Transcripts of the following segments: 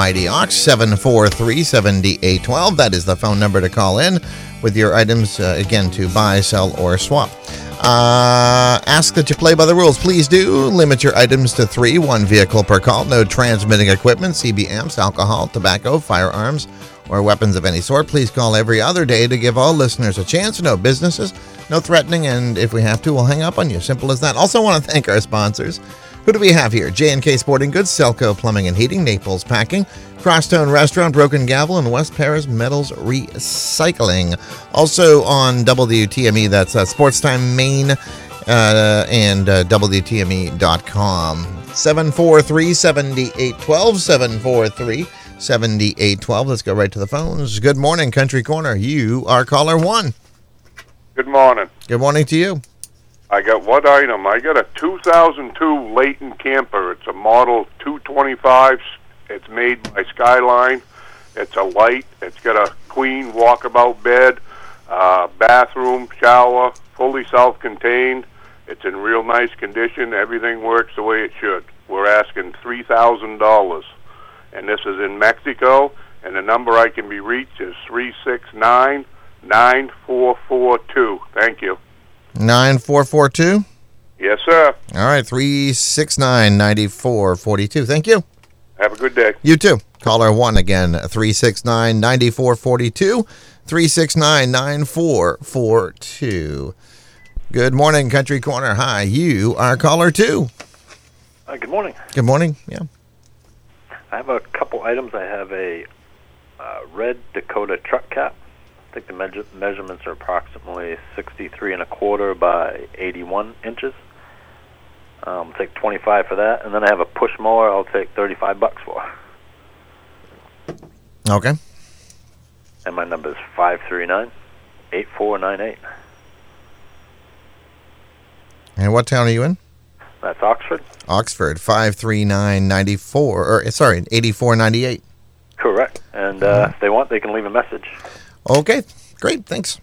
Mighty Ox 743 7812. That is the phone number to call in with your items, uh, again, to buy, sell, or swap. Uh, ask that you play by the rules. Please do limit your items to three, one vehicle per call. No transmitting equipment, CB amps, alcohol, tobacco, firearms, or weapons of any sort. Please call every other day to give all listeners a chance. No businesses, no threatening, and if we have to, we'll hang up on you. Simple as that. Also, want to thank our sponsors. Who do we have here? J&K Sporting Goods, Selco Plumbing and Heating, Naples Packing, Crosstone Restaurant, Broken Gavel, and West Paris Metals Recycling. Also on WTME, that's uh, Sports Time Maine uh, and uh, WTME.com. 743 7812. 743 7812. Let's go right to the phones. Good morning, Country Corner. You are caller one. Good morning. Good morning to you. I got what item? I got a 2002 Layton camper. It's a model 225. It's made by Skyline. It's a light. It's got a queen walkabout bed, uh, bathroom, shower, fully self-contained. It's in real nice condition. Everything works the way it should. We're asking three thousand dollars, and this is in Mexico. And the number I can be reached is three six nine nine four four two. Thank you. 9442. Yes, sir. All right, 369 9442. Thank you. Have a good day. You too. Caller 1 again, 369 9442. 369 9442. Good morning, Country Corner. Hi, you are caller 2. Hi, good morning. Good morning. Yeah. I have a couple items. I have a uh, red Dakota truck cap. I think the measure- measurements are approximately 63 and a quarter by 81 inches. Um, I'll take 25 for that, and then I have a push mower. I'll take 35 bucks for. Okay. And my number is 539 8498. And what town are you in? That's Oxford. Oxford, 53994, or sorry, 8498. Correct. And uh, if they want, they can leave a message. Okay, great. Thanks.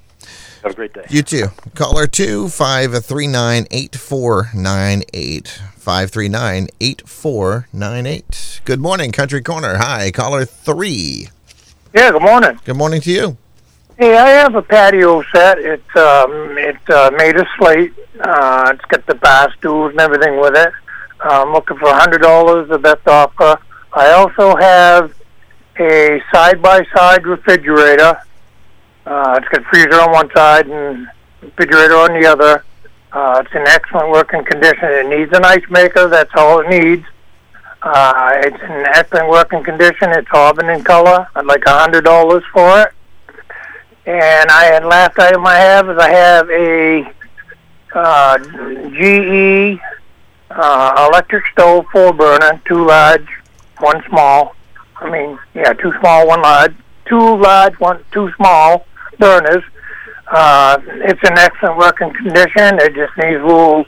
Have a great day. You too. Caller 2 539 8498. 539 8498. Good morning, Country Corner. Hi, caller 3. Yeah, good morning. Good morning to you. Hey, I have a patio set. It's um, it's uh, made of slate. Uh, it's got the bar stools and everything with it. Uh, I'm looking for a hundred dollars, the best offer. I also have a side by side refrigerator. Uh, it's got freezer on one side and refrigerator on the other. Uh, it's in excellent working condition. It needs an ice maker. That's all it needs. Uh, it's in excellent working condition. It's auburn in color. I'd like a hundred dollars for it. And I and last item I have is I have a uh, GE uh, electric stove four burner, two large, one small. I mean, yeah, two small, one large, two large, one two small burners. Uh, it's in excellent working condition. It just needs a little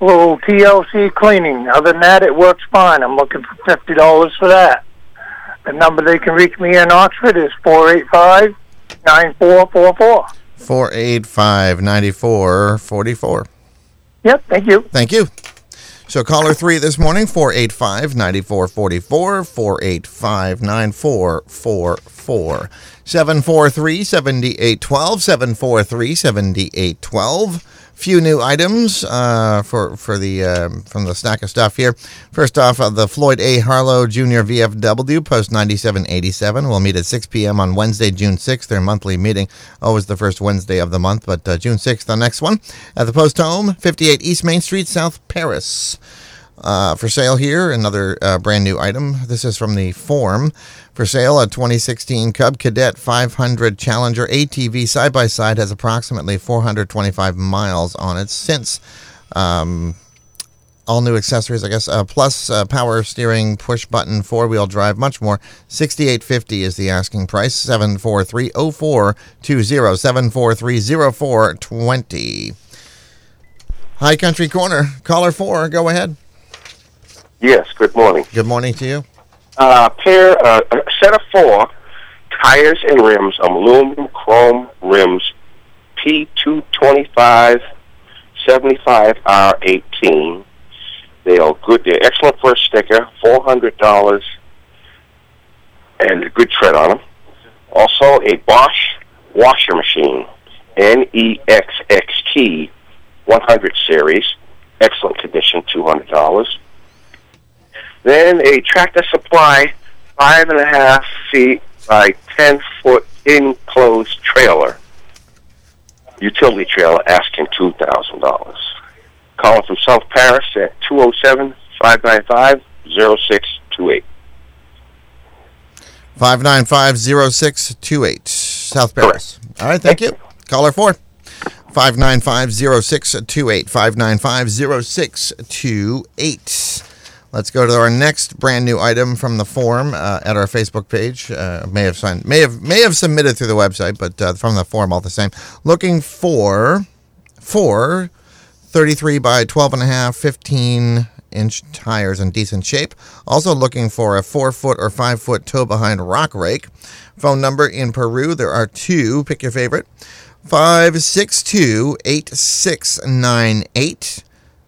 little TLC cleaning. Other than that, it works fine. I'm looking for fifty dollars for that. The number they can reach me in Oxford is four eight five nine four four four. 485 9444. Yep, thank you. Thank you. So caller 3 this morning 485 9444 485 9444 743 7812 743 7812 few new items uh, for for the um, from the stack of stuff here. First off, uh, the Floyd A. Harlow Jr. VFW Post 9787 will meet at 6 p.m. on Wednesday, June 6th. Their monthly meeting, always the first Wednesday of the month, but uh, June 6th, the next one at the Post Home, 58 East Main Street, South Paris. Uh, for sale here, another uh, brand new item. This is from the Form. For sale, a 2016 Cub Cadet 500 Challenger ATV side by side has approximately 425 miles on it since um, all new accessories, I guess. Uh, plus uh, power steering, push button, four wheel drive, much more. Sixty eight fifty is the asking price. Seven four three zero four two zero seven four three zero four twenty. High Country Corner, caller four. Go ahead. Yes, good morning. Good morning to you. Uh, pair, uh, a set of four tires and rims, aluminum chrome rims, P225 75R18. They are good. They're excellent for a sticker. Four hundred dollars, and a good tread on them. Also, a Bosch washer machine, NEXXT 100 series, excellent condition, two hundred dollars. Then a tractor supply, five and a half feet by ten foot enclosed trailer, utility trailer, asking two thousand dollars. Calling from South Paris at 207-595-0628. 5950628, South Paris. All right, thank you. Caller 4. 5950628, 5950628. Let's go to our next brand new item from the form uh, at our Facebook page. Uh, may have signed, may have may have submitted through the website, but uh, from the form all the same. Looking for four 33 by 12 and a half, 15 inch tires in decent shape. Also looking for a four foot or five foot tow behind rock rake. Phone number in Peru. There are two. Pick your favorite. 562 8698.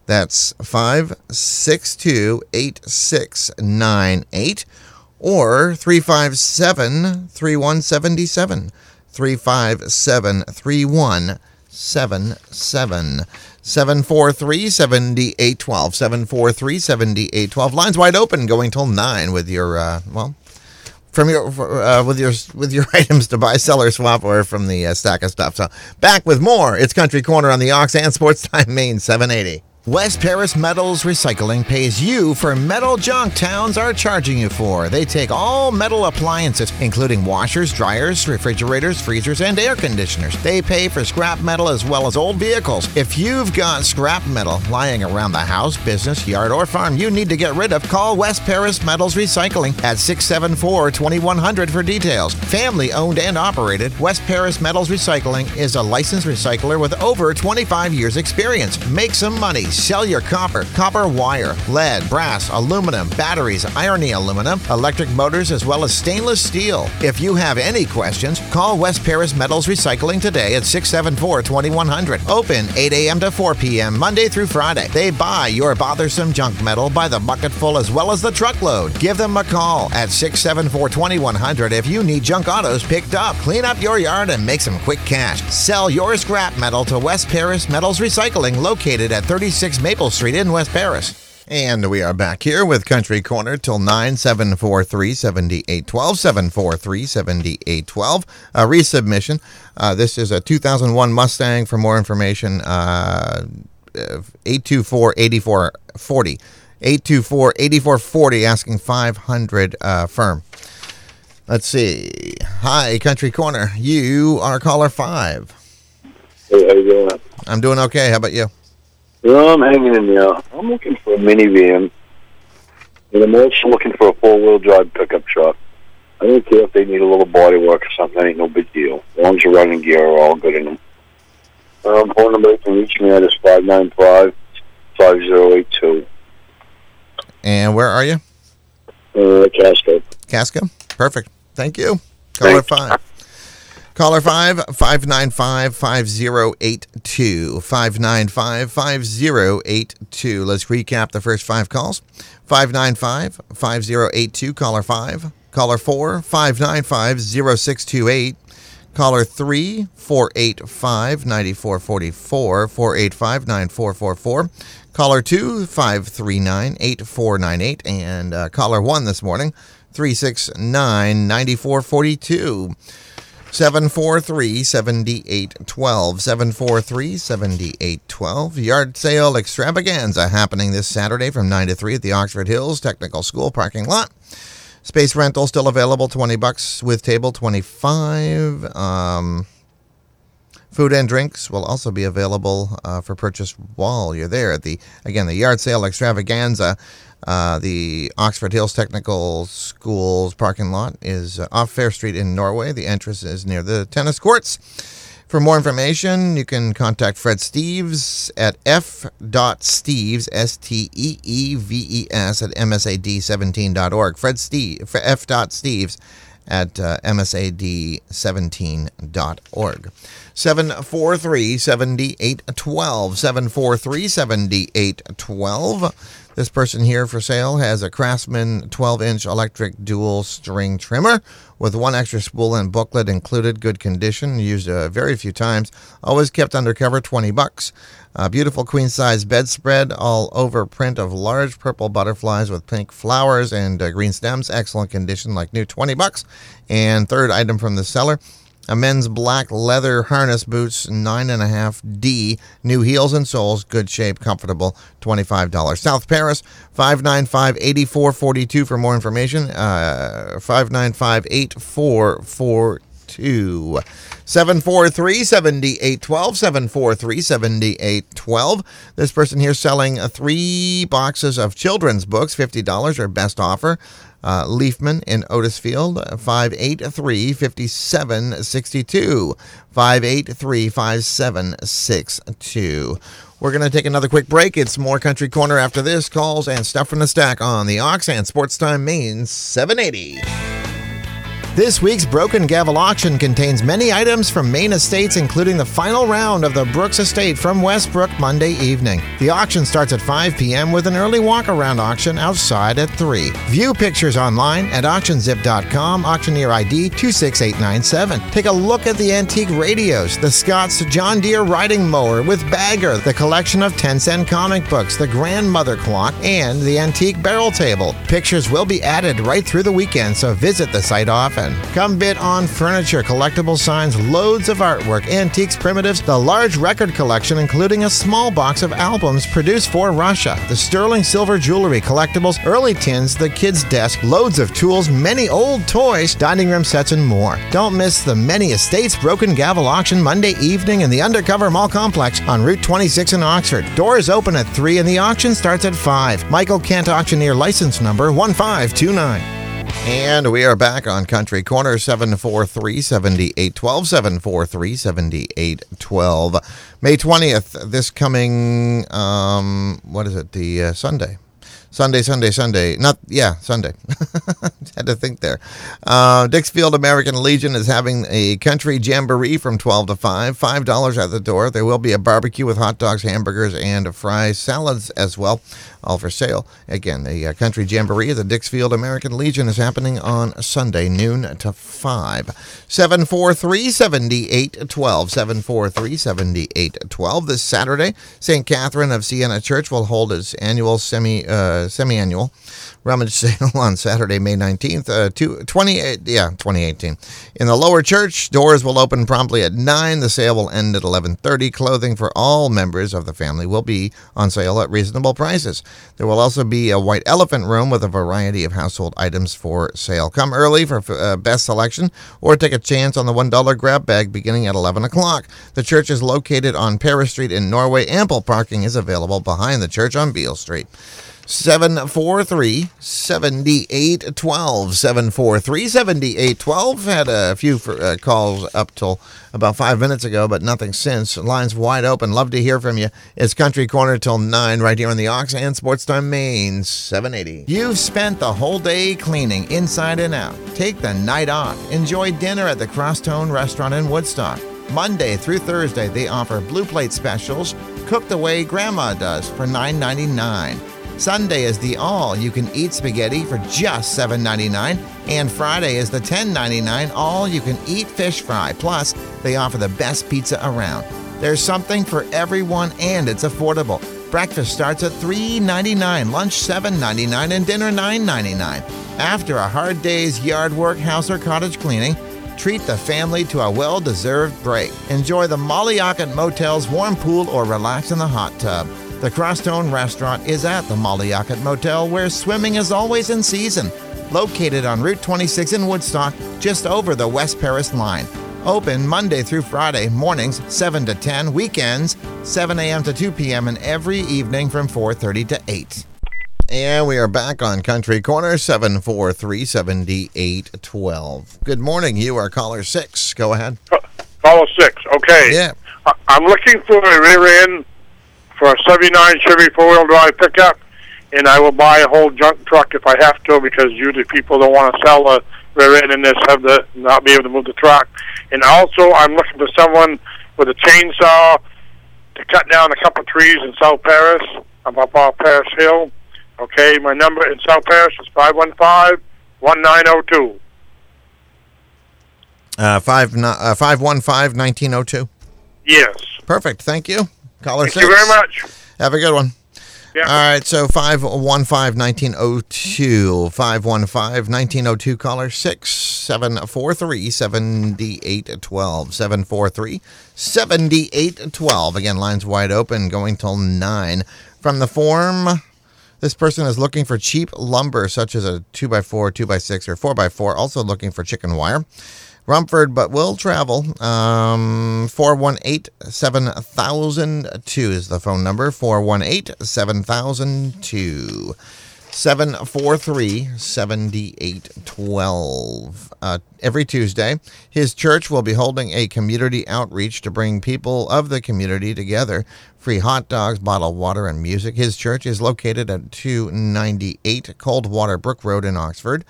That's 562 8698 or 357 3177. 357 3177. 743 7812. 743 7812. Lines wide open going till 9 with your, uh, well, from your uh, with your with your items to buy, sell, or swap, or from the uh, stack of stuff. So back with more. It's Country Corner on the Ox and Sports Time Maine 780. West Paris Metals Recycling pays you for metal junk towns are charging you for. They take all metal appliances, including washers, dryers, refrigerators, freezers, and air conditioners. They pay for scrap metal as well as old vehicles. If you've got scrap metal lying around the house, business, yard, or farm you need to get rid of, call West Paris Metals Recycling at 674 2100 for details. Family owned and operated, West Paris Metals Recycling is a licensed recycler with over 25 years' experience. Make some money. Sell your copper, copper wire, lead, brass, aluminum, batteries, irony aluminum, electric motors, as well as stainless steel. If you have any questions, call West Paris Metals Recycling today at 674 2100. Open 8 a.m. to 4 p.m. Monday through Friday. They buy your bothersome junk metal by the bucketful as well as the truckload. Give them a call at 674 2100 if you need junk autos picked up. Clean up your yard and make some quick cash. Sell your scrap metal to West Paris Metals Recycling located at 36 Maple Street in West Paris. And we are back here with Country Corner till 9 743 7812 743 7812. A resubmission. Uh, this is a 2001 Mustang. For more information, uh, 824 8440. 824 8440 asking 500 uh, firm. Let's see. Hi, Country Corner. You are caller five. Hey, how you doing? I'm doing okay. How about you? Well, I'm hanging in there. I'm looking for a minivan, and I'm also looking for a four-wheel drive pickup truck. I don't care if they need a little body work or something. Ain't no big deal. As long as the running gear are all good in them. Um, phone number you can reach me at is five nine five five zero eight two. And where are you? Uh, Casco. Casco? Perfect. Thank you. Caller Thanks. five. Caller 5 595 5082. 595 5082. Let's recap the first five calls 595 5082. Caller 5. Caller 4 595 0628. Caller 3 485 9444. 485 9444. Caller 2 539 8498. And uh, caller 1 this morning 369 9442. 743 7812. 743 7812. Yard sale extravaganza happening this Saturday from 9 to 3 at the Oxford Hills Technical School parking lot. Space rental still available, 20 bucks with table, 25. Um, Food and drinks will also be available uh, for purchase while you're there at the again the yard sale extravaganza. Uh, the Oxford Hills Technical School's parking lot is uh, off Fair Street in Norway. The entrance is near the tennis courts. For more information, you can contact Fred Steeves at f.steeves, S-T-E-E-V-E-S, at msad17.org. Fred Steve, f.steeves at uh, msad17.org. 743 7812. 743 7812. This person here for sale has a Craftsman 12 inch electric dual string trimmer with one extra spool and booklet included, good condition, used uh, very few times, always kept undercover, 20 bucks. A beautiful queen size bedspread, all over print of large purple butterflies with pink flowers and uh, green stems, excellent condition, like new, 20 bucks. And third item from the seller a men's black leather harness boots, 9.5D, new heels and soles, good shape, comfortable, $25. South Paris, 595 8442 for more information. Uh, 595 8442. 743 7812. 743 7812. This person here selling three boxes of children's books, $50, or best offer. Uh, Leafman in Otisfield, 583 5762. 583 5762. We're going to take another quick break. It's more Country Corner after this. Calls and stuff from the stack on the Ox and Sports Time Maine 780. This week's Broken Gavel auction contains many items from Maine Estates, including the final round of the Brooks Estate from Westbrook Monday evening. The auction starts at 5 p.m. with an early walk around auction outside at 3. View pictures online at auctionzip.com, auctioneer ID 26897. Take a look at the antique radios, the Scott's John Deere riding mower with bagger, the collection of 10 cent comic books, the grandmother clock, and the antique barrel table. Pictures will be added right through the weekend, so visit the site often. Come bid on furniture, collectible signs, loads of artwork, antiques, primitives, the large record collection, including a small box of albums produced for Russia, the sterling silver jewelry, collectibles, early tins, the kids' desk, loads of tools, many old toys, dining room sets, and more. Don't miss the Maine Estates Broken Gavel auction Monday evening in the Undercover Mall Complex on Route 26 in Oxford. Doors open at 3 and the auction starts at 5. Michael Kent Auctioneer license number 1529. And we are back on Country Corner 743 7812. 743 7812. May 20th, this coming, um, what is it, the uh, Sunday? Sunday, Sunday, Sunday. Not, yeah, Sunday. Had to think there. Uh, Dixfield American Legion is having a country jamboree from 12 to 5. $5 at the door. There will be a barbecue with hot dogs, hamburgers, and fries, salads as well, all for sale. Again, the uh, country jamboree at the Dixfield American Legion is happening on Sunday, noon to 5. 743 7812. 743 7812. This Saturday, St. Catherine of Siena Church will hold its annual semi. Uh, semi-annual rummage sale on Saturday, May 19th, uh, two, 20, yeah, 2018. In the lower church, doors will open promptly at 9. The sale will end at 11:30. Clothing for all members of the family will be on sale at reasonable prices. There will also be a white elephant room with a variety of household items for sale. Come early for uh, best selection or take a chance on the $1 grab bag beginning at 11 o'clock. The church is located on Paris Street in Norway. Ample parking is available behind the church on Beale Street. 743 7812. 743 7812. Had a few for, uh, calls up till about five minutes ago, but nothing since. Lines wide open. Love to hear from you. It's Country Corner till 9 right here on the Ox and Sports Time Maine 780. You've spent the whole day cleaning inside and out. Take the night off. Enjoy dinner at the Crosstone Restaurant in Woodstock. Monday through Thursday, they offer blue plate specials cooked the way Grandma does for $9.99. Sunday is the all you can eat spaghetti for just $7.99, and Friday is the $10.99 all you can eat fish fry. Plus, they offer the best pizza around. There's something for everyone, and it's affordable. Breakfast starts at $3.99, lunch $7.99, and dinner $9.99. After a hard day's yard work, house, or cottage cleaning, treat the family to a well deserved break. Enjoy the Mollyockett Motel's warm pool or relax in the hot tub. The Crosstone Restaurant is at the Mollyockett Motel, where swimming is always in season. Located on Route 26 in Woodstock, just over the West Paris line. Open Monday through Friday, mornings 7 to 10, weekends 7 a.m. to 2 p.m., and every evening from 4.30 to 8. And we are back on Country Corner, 743-7812. Good morning. You are caller 6. Go ahead. Caller six. Okay. Yeah. I'm looking for a rear end for a '79 Chevy four-wheel drive pickup, and I will buy a whole junk truck if I have to, because usually people don't want to sell a rear end and just have to not be able to move the truck. And also, I'm looking for someone with a chainsaw to cut down a couple trees in South Paris. I'm up off Paris Hill. Okay, my number in South Paris is five one five one nine zero two. Uh, five, ni- uh, 515-1902. Yes. Perfect. Thank you. Caller Thank 6. you very much. Have a good one. Yeah. All right, so 515-1902, 515-1902, caller 6-743-7812, 743-7812. Again, lines wide open, going till 9. From the form, this person is looking for cheap lumber, such as a 2x4, 2x6, or 4x4, also looking for chicken wire. Rumford, but will travel. Um, 418 7002 is the phone number. 418 7002. 743 7812. Uh, every Tuesday, his church will be holding a community outreach to bring people of the community together. Free hot dogs, bottled water, and music. His church is located at 298 Coldwater Brook Road in Oxford.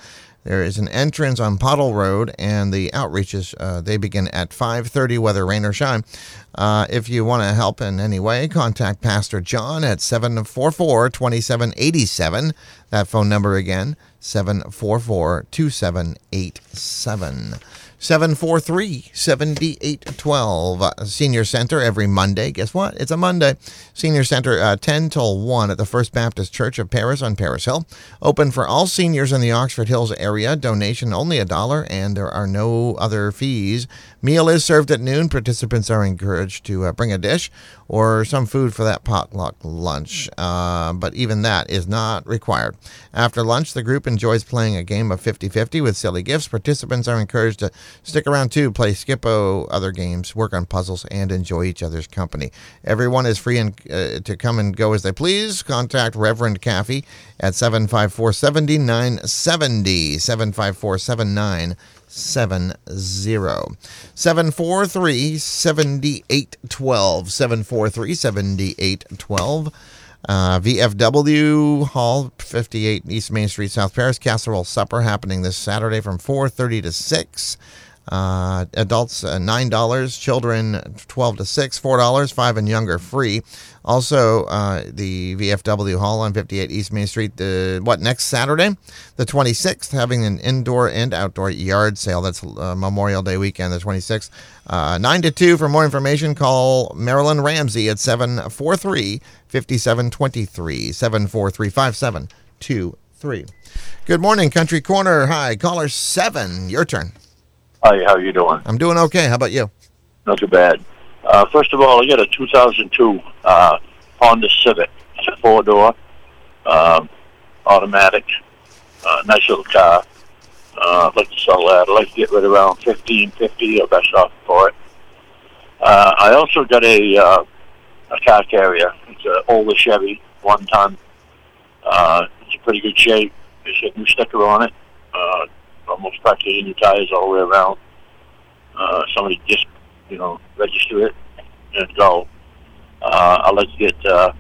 There is an entrance on Pottle Road, and the outreaches uh, they begin at 5:30, whether rain or shine. Uh, if you want to help in any way, contact Pastor John at 744-2787. That phone number again, 744-2787. 743-7812. Uh, Senior Center every Monday. Guess what? It's a Monday. Senior Center uh, 10 till 1 at the First Baptist Church of Paris on Paris Hill. Open for all seniors in the Oxford Hills area. Donation only a dollar, and there are no other fees. Meal is served at noon. Participants are encouraged to uh, bring a dish or some food for that potluck lunch, uh, but even that is not required. After lunch, the group enjoys playing a game of 50 50 with silly gifts. Participants are encouraged to stick around too, play Skip-Bo, other games, work on puzzles, and enjoy each other's company. Everyone is free and, uh, to come and go as they please. Contact Reverend Caffey at 754 7970. 754 7970. 743 7812. 743 7812. Uh, VFW Hall, 58 East Main Street, South Paris. Casserole Supper happening this Saturday from 4.30 to 6. Uh, adults uh, nine dollars, children twelve to six, four dollars, five and younger free. Also, uh, the VFW Hall on 58 East Main Street. The what next Saturday, the 26th, having an indoor and outdoor yard sale. That's uh, Memorial Day weekend, the 26th. Uh, 9 to 2. For more information, call Marilyn Ramsey at 743 5723. 743 5723. Good morning, Country Corner. Hi, caller 7. Your turn. Hi, how you doing? I'm doing okay. How about you? Not too bad. Uh, first of all, I got a 2002 uh, Honda Civic. It's a four door, um, automatic, uh, nice little car. Uh, I'd like to sell that. I'd like to get rid of around fifteen fifty or best off for it. Uh, I also got a uh, a car carrier. It's an older Chevy, one ton. Uh, it's in pretty good shape. There's a new sticker on it. Uh, almost practically new tires all the way around. Uh, somebody just you know, register it and go. Uh, I'd like to get uh,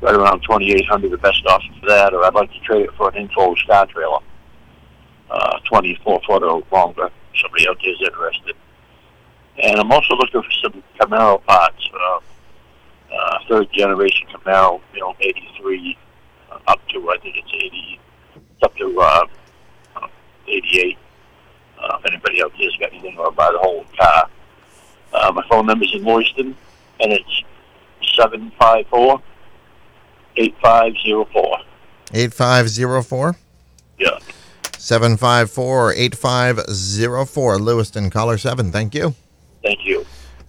right around 2800 the best offer for that, or I'd like to trade it for an enclosed star trailer, uh, 24 foot or longer. Somebody out there is interested. And I'm also looking for some Camaro parts, uh, uh, third generation Camaro, you know, 83 uh, up to, I think it's 80, up to uh, 88. Uh, if anybody out there's got anything, buy the whole car. Uh, my phone number's in Lewiston, and it's 754 8504. 8504 Yeah. 754 8504. Lewiston, caller 7. Thank you. Thank you.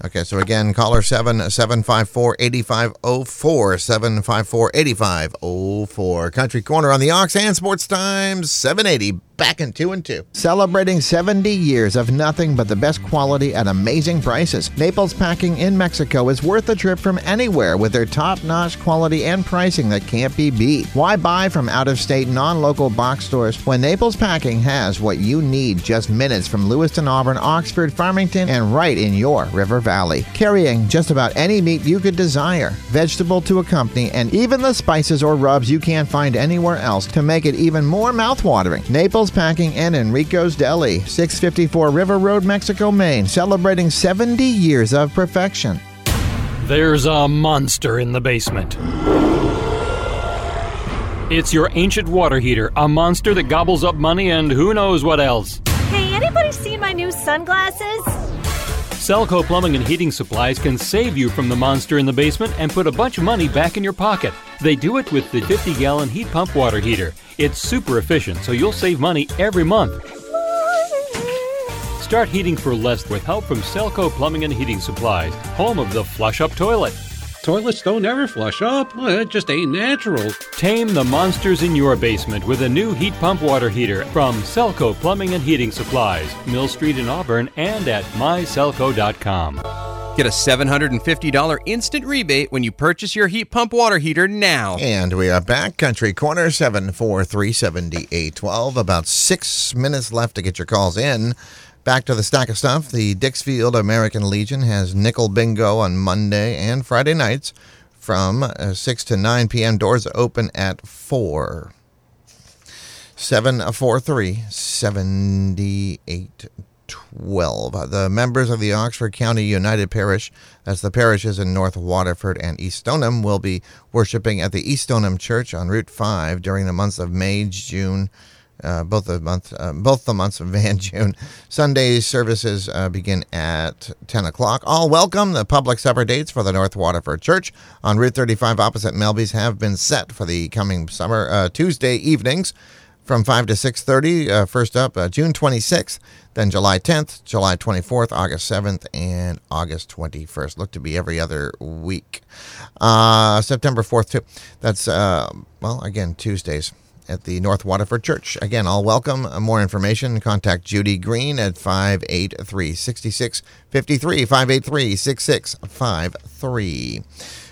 Okay, so again, caller 7 754 8504. 754 8504. Country Corner on the Ox and Sports Times 780. Back in two and two. Celebrating 70 years of nothing but the best quality at amazing prices. Naples Packing in Mexico is worth a trip from anywhere with their top notch quality and pricing that can't be beat. Why buy from out of state, non local box stores when Naples Packing has what you need just minutes from Lewiston, Auburn, Oxford, Farmington, and right in your River Valley? Carrying just about any meat you could desire, vegetable to accompany, and even the spices or rubs you can't find anywhere else to make it even more mouthwatering. Naples Packing and Enrico's Deli, 654 River Road, Mexico, Maine, celebrating 70 years of perfection. There's a monster in the basement. It's your ancient water heater, a monster that gobbles up money and who knows what else. Hey, anybody seen my new sunglasses? Selco Plumbing and Heating Supplies can save you from the monster in the basement and put a bunch of money back in your pocket. They do it with the 50 gallon heat pump water heater. It's super efficient, so you'll save money every month. Start heating for less with help from Selco Plumbing and Heating Supplies, home of the flush up toilet. Toilets don't ever flush up. It just ain't natural. Tame the monsters in your basement with a new heat pump water heater from Selco Plumbing and Heating Supplies, Mill Street in Auburn, and at myselco.com. Get a $750 instant rebate when you purchase your heat pump water heater now. And we are back. Country Corner 7437812. About six minutes left to get your calls in. Back to the stack of stuff. The Dixfield American Legion has nickel bingo on Monday and Friday nights from uh, 6 to 9 p.m. Doors open at 4. 743 7812. The members of the Oxford County United Parish, that's the parishes in North Waterford and East Stoneham, will be worshiping at the East Stoneham Church on Route 5 during the months of May, June, uh, both the month, uh, both the months of May and June. Sunday services uh, begin at 10 o'clock. All welcome. The public supper dates for the North Waterford Church on Route 35 opposite Melby's have been set for the coming summer uh, Tuesday evenings from 5 to 6.30 uh, first up uh, june 26th then july 10th july 24th august 7th and august 21st look to be every other week september 4th too that's well again tuesdays at the North Waterford Church. Again, all welcome. Uh, More information, contact Judy Green at 583 6653. 583 6653.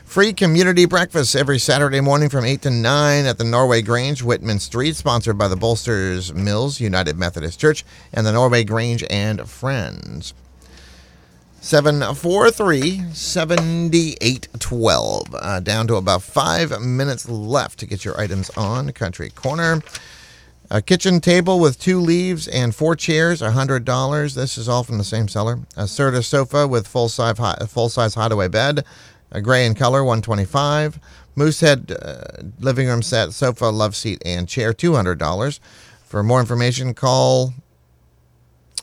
Free community breakfast every Saturday morning from 8 to 9 at the Norway Grange, Whitman Street, sponsored by the Bolsters Mills United Methodist Church and the Norway Grange and Friends. 743 7812. Uh, down to about five minutes left to get your items on Country Corner. A kitchen table with two leaves and four chairs, $100. This is all from the same seller. A Serta sofa with full size, full size hideaway bed, a gray in color, 125 Moosehead uh, living room set, sofa, love seat, and chair, $200. For more information, call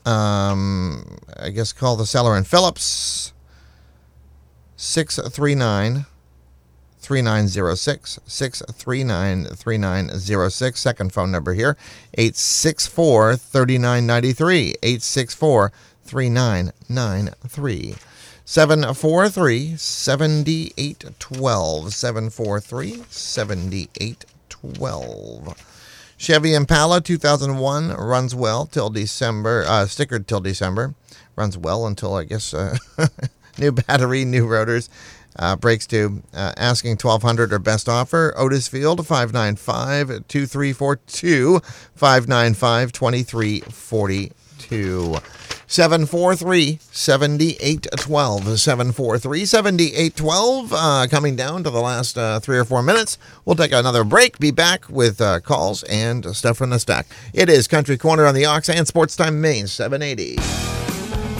um, I guess call the seller in Phillips 639 3906 639 3906 second phone number here 864 3993 864 3993 743 7812 743 7812 Chevy Impala 2001 runs well till December, uh, stickered till December. Runs well until, I guess, uh, new battery, new rotors. Uh, breaks to uh, asking 1200 or best offer. Otisfield 595 2342 595 2342. 743 7812. 743 7812. Uh, coming down to the last uh, three or four minutes. We'll take another break. Be back with uh, calls and stuff from the stack. It is Country Corner on the Ox and Sports Time Maine 780.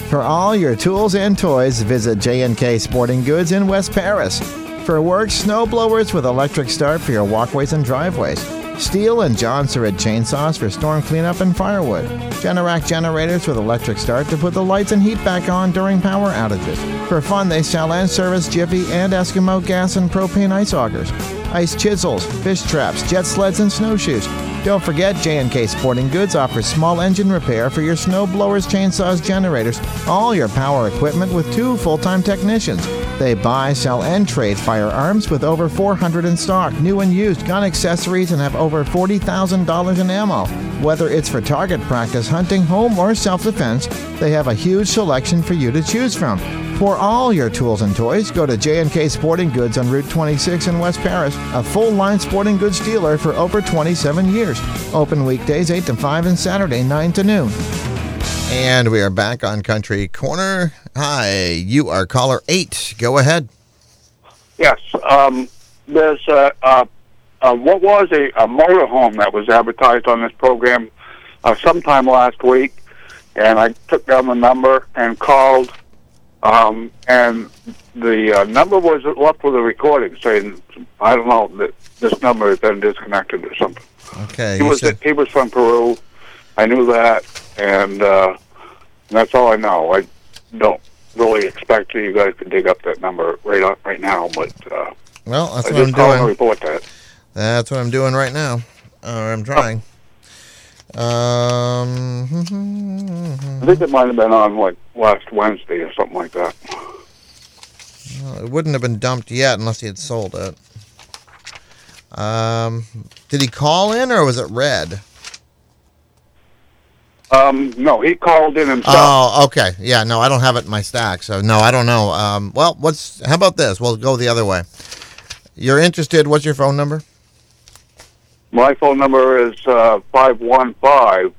For all your tools and toys, visit J&K Sporting Goods in West Paris. For work, snow blowers with electric start for your walkways and driveways. Stihl and Jonsered chainsaws for storm cleanup and firewood. Generac generators with electric start to put the lights and heat back on during power outages. For fun, they sell and service Jiffy and Eskimo gas and propane ice augers, ice chisels, fish traps, jet sleds, and snowshoes. Don't forget, J&K Sporting Goods offers small engine repair for your snow blowers, chainsaws, generators, all your power equipment with two full-time technicians. They buy, sell, and trade firearms with over 400 in stock, new and used gun accessories, and have over $40,000 in ammo. Whether it's for target practice, hunting, home, or self defense, they have a huge selection for you to choose from. For all your tools and toys, go to J&K Sporting Goods on Route 26 in West Paris, a full-line sporting goods dealer for over 27 years. Open weekdays 8 to 5 and Saturday 9 to noon. And we are back on Country Corner. Hi, you are caller 8. Go ahead. Yes. Um, there's uh, uh, uh, what was a, a motorhome that was advertised on this program uh, sometime last week, and I took down the number and called, um, and the uh, number was left with a recording saying, I don't know, that this number has been disconnected or something. Okay. He was said- he was from Peru. I knew that, and uh, that's all I know. I don't really expect you guys to dig up that number right up right now, but uh, well, that's I what I'm just called to doing. report that. That's what I'm doing right now. Or I'm trying. Um, I think it might have been on like last Wednesday or something like that. well, it wouldn't have been dumped yet unless he had sold it. Um, did he call in or was it red? Um, no, he called in himself. Oh, okay. Yeah, no, I don't have it in my stack, so no, I don't know. Um, well, what's how about this? We'll go the other way. You're interested? What's your phone number? My phone number is uh, five one five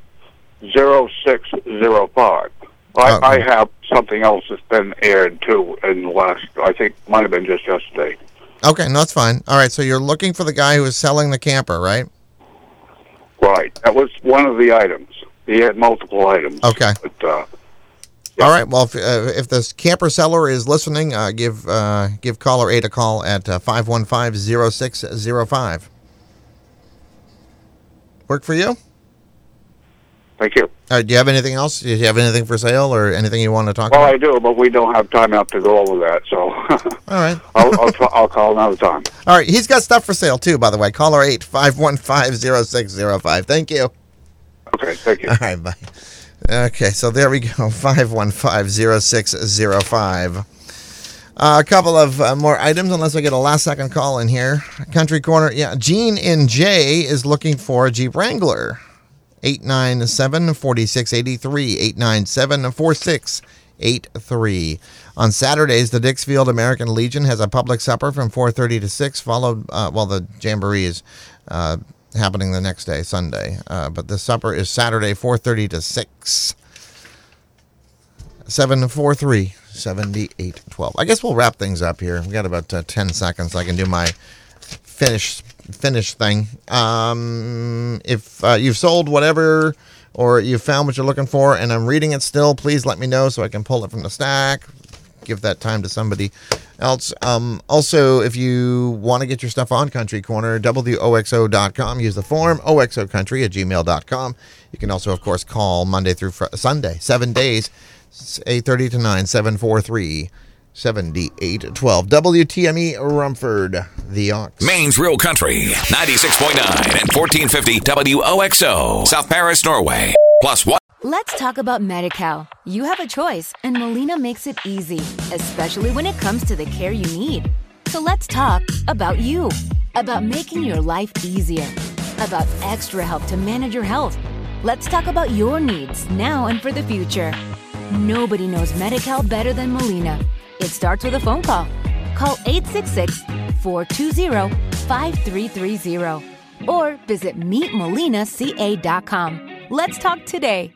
zero six zero five. I, I have something else that's been aired too in the last. I think might have been just yesterday. Okay, no, that's fine. All right, so you're looking for the guy who is selling the camper, right? Right, that was one of the items. He had multiple items. Okay. But uh, All right. Well, if, uh, if this camper seller is listening, uh, give uh, give caller eight a call at uh, five one five zero six zero five. Work for you? thank you. All right, do you have anything else? Do you have anything for sale or anything you want to talk Well, about? I do, but we don't have time enough to go over that, so All right. I'll, I'll, I'll call another time. All right. He's got stuff for sale too, by the way. Caller eight five one five zero six zero five. Thank you. Okay, thank you. All right, bye. Okay, so there we go. Five one five zero six zero five. Uh, a couple of uh, more items, unless I get a last second call in here. Country Corner, yeah. Gene in Jay is looking for a Jeep Wrangler. 897 4683. 897 4683. On Saturdays, the Dixfield American Legion has a public supper from 4.30 to 6, followed, uh, well, the Jamboree is uh, happening the next day, Sunday. Uh, but the supper is Saturday, 4.30 to 6. 743 7812. I guess we'll wrap things up here. We got about uh, 10 seconds. I can do my finish finish thing. Um, if uh, you've sold whatever or you've found what you're looking for and I'm reading it still, please let me know so I can pull it from the stack. Give that time to somebody else. Um, also, if you want to get your stuff on Country Corner, WOXO.com. Use the form, oxocountry at gmail.com. You can also, of course, call Monday through fr- Sunday, seven days, 8.30 to 9, 743 7812. WTME Rumford, the Ox. Maine's Real Country, 96.9 and 1450 WOXO, South Paris, Norway. Plus one. Let's talk about MediCal. You have a choice, and Molina makes it easy, especially when it comes to the care you need. So let's talk about you, about making your life easier, about extra help to manage your health. Let's talk about your needs now and for the future. Nobody knows MediCal better than Molina. It starts with a phone call. Call 866 420 5330 or visit meetmolinaca.com. Let's talk today.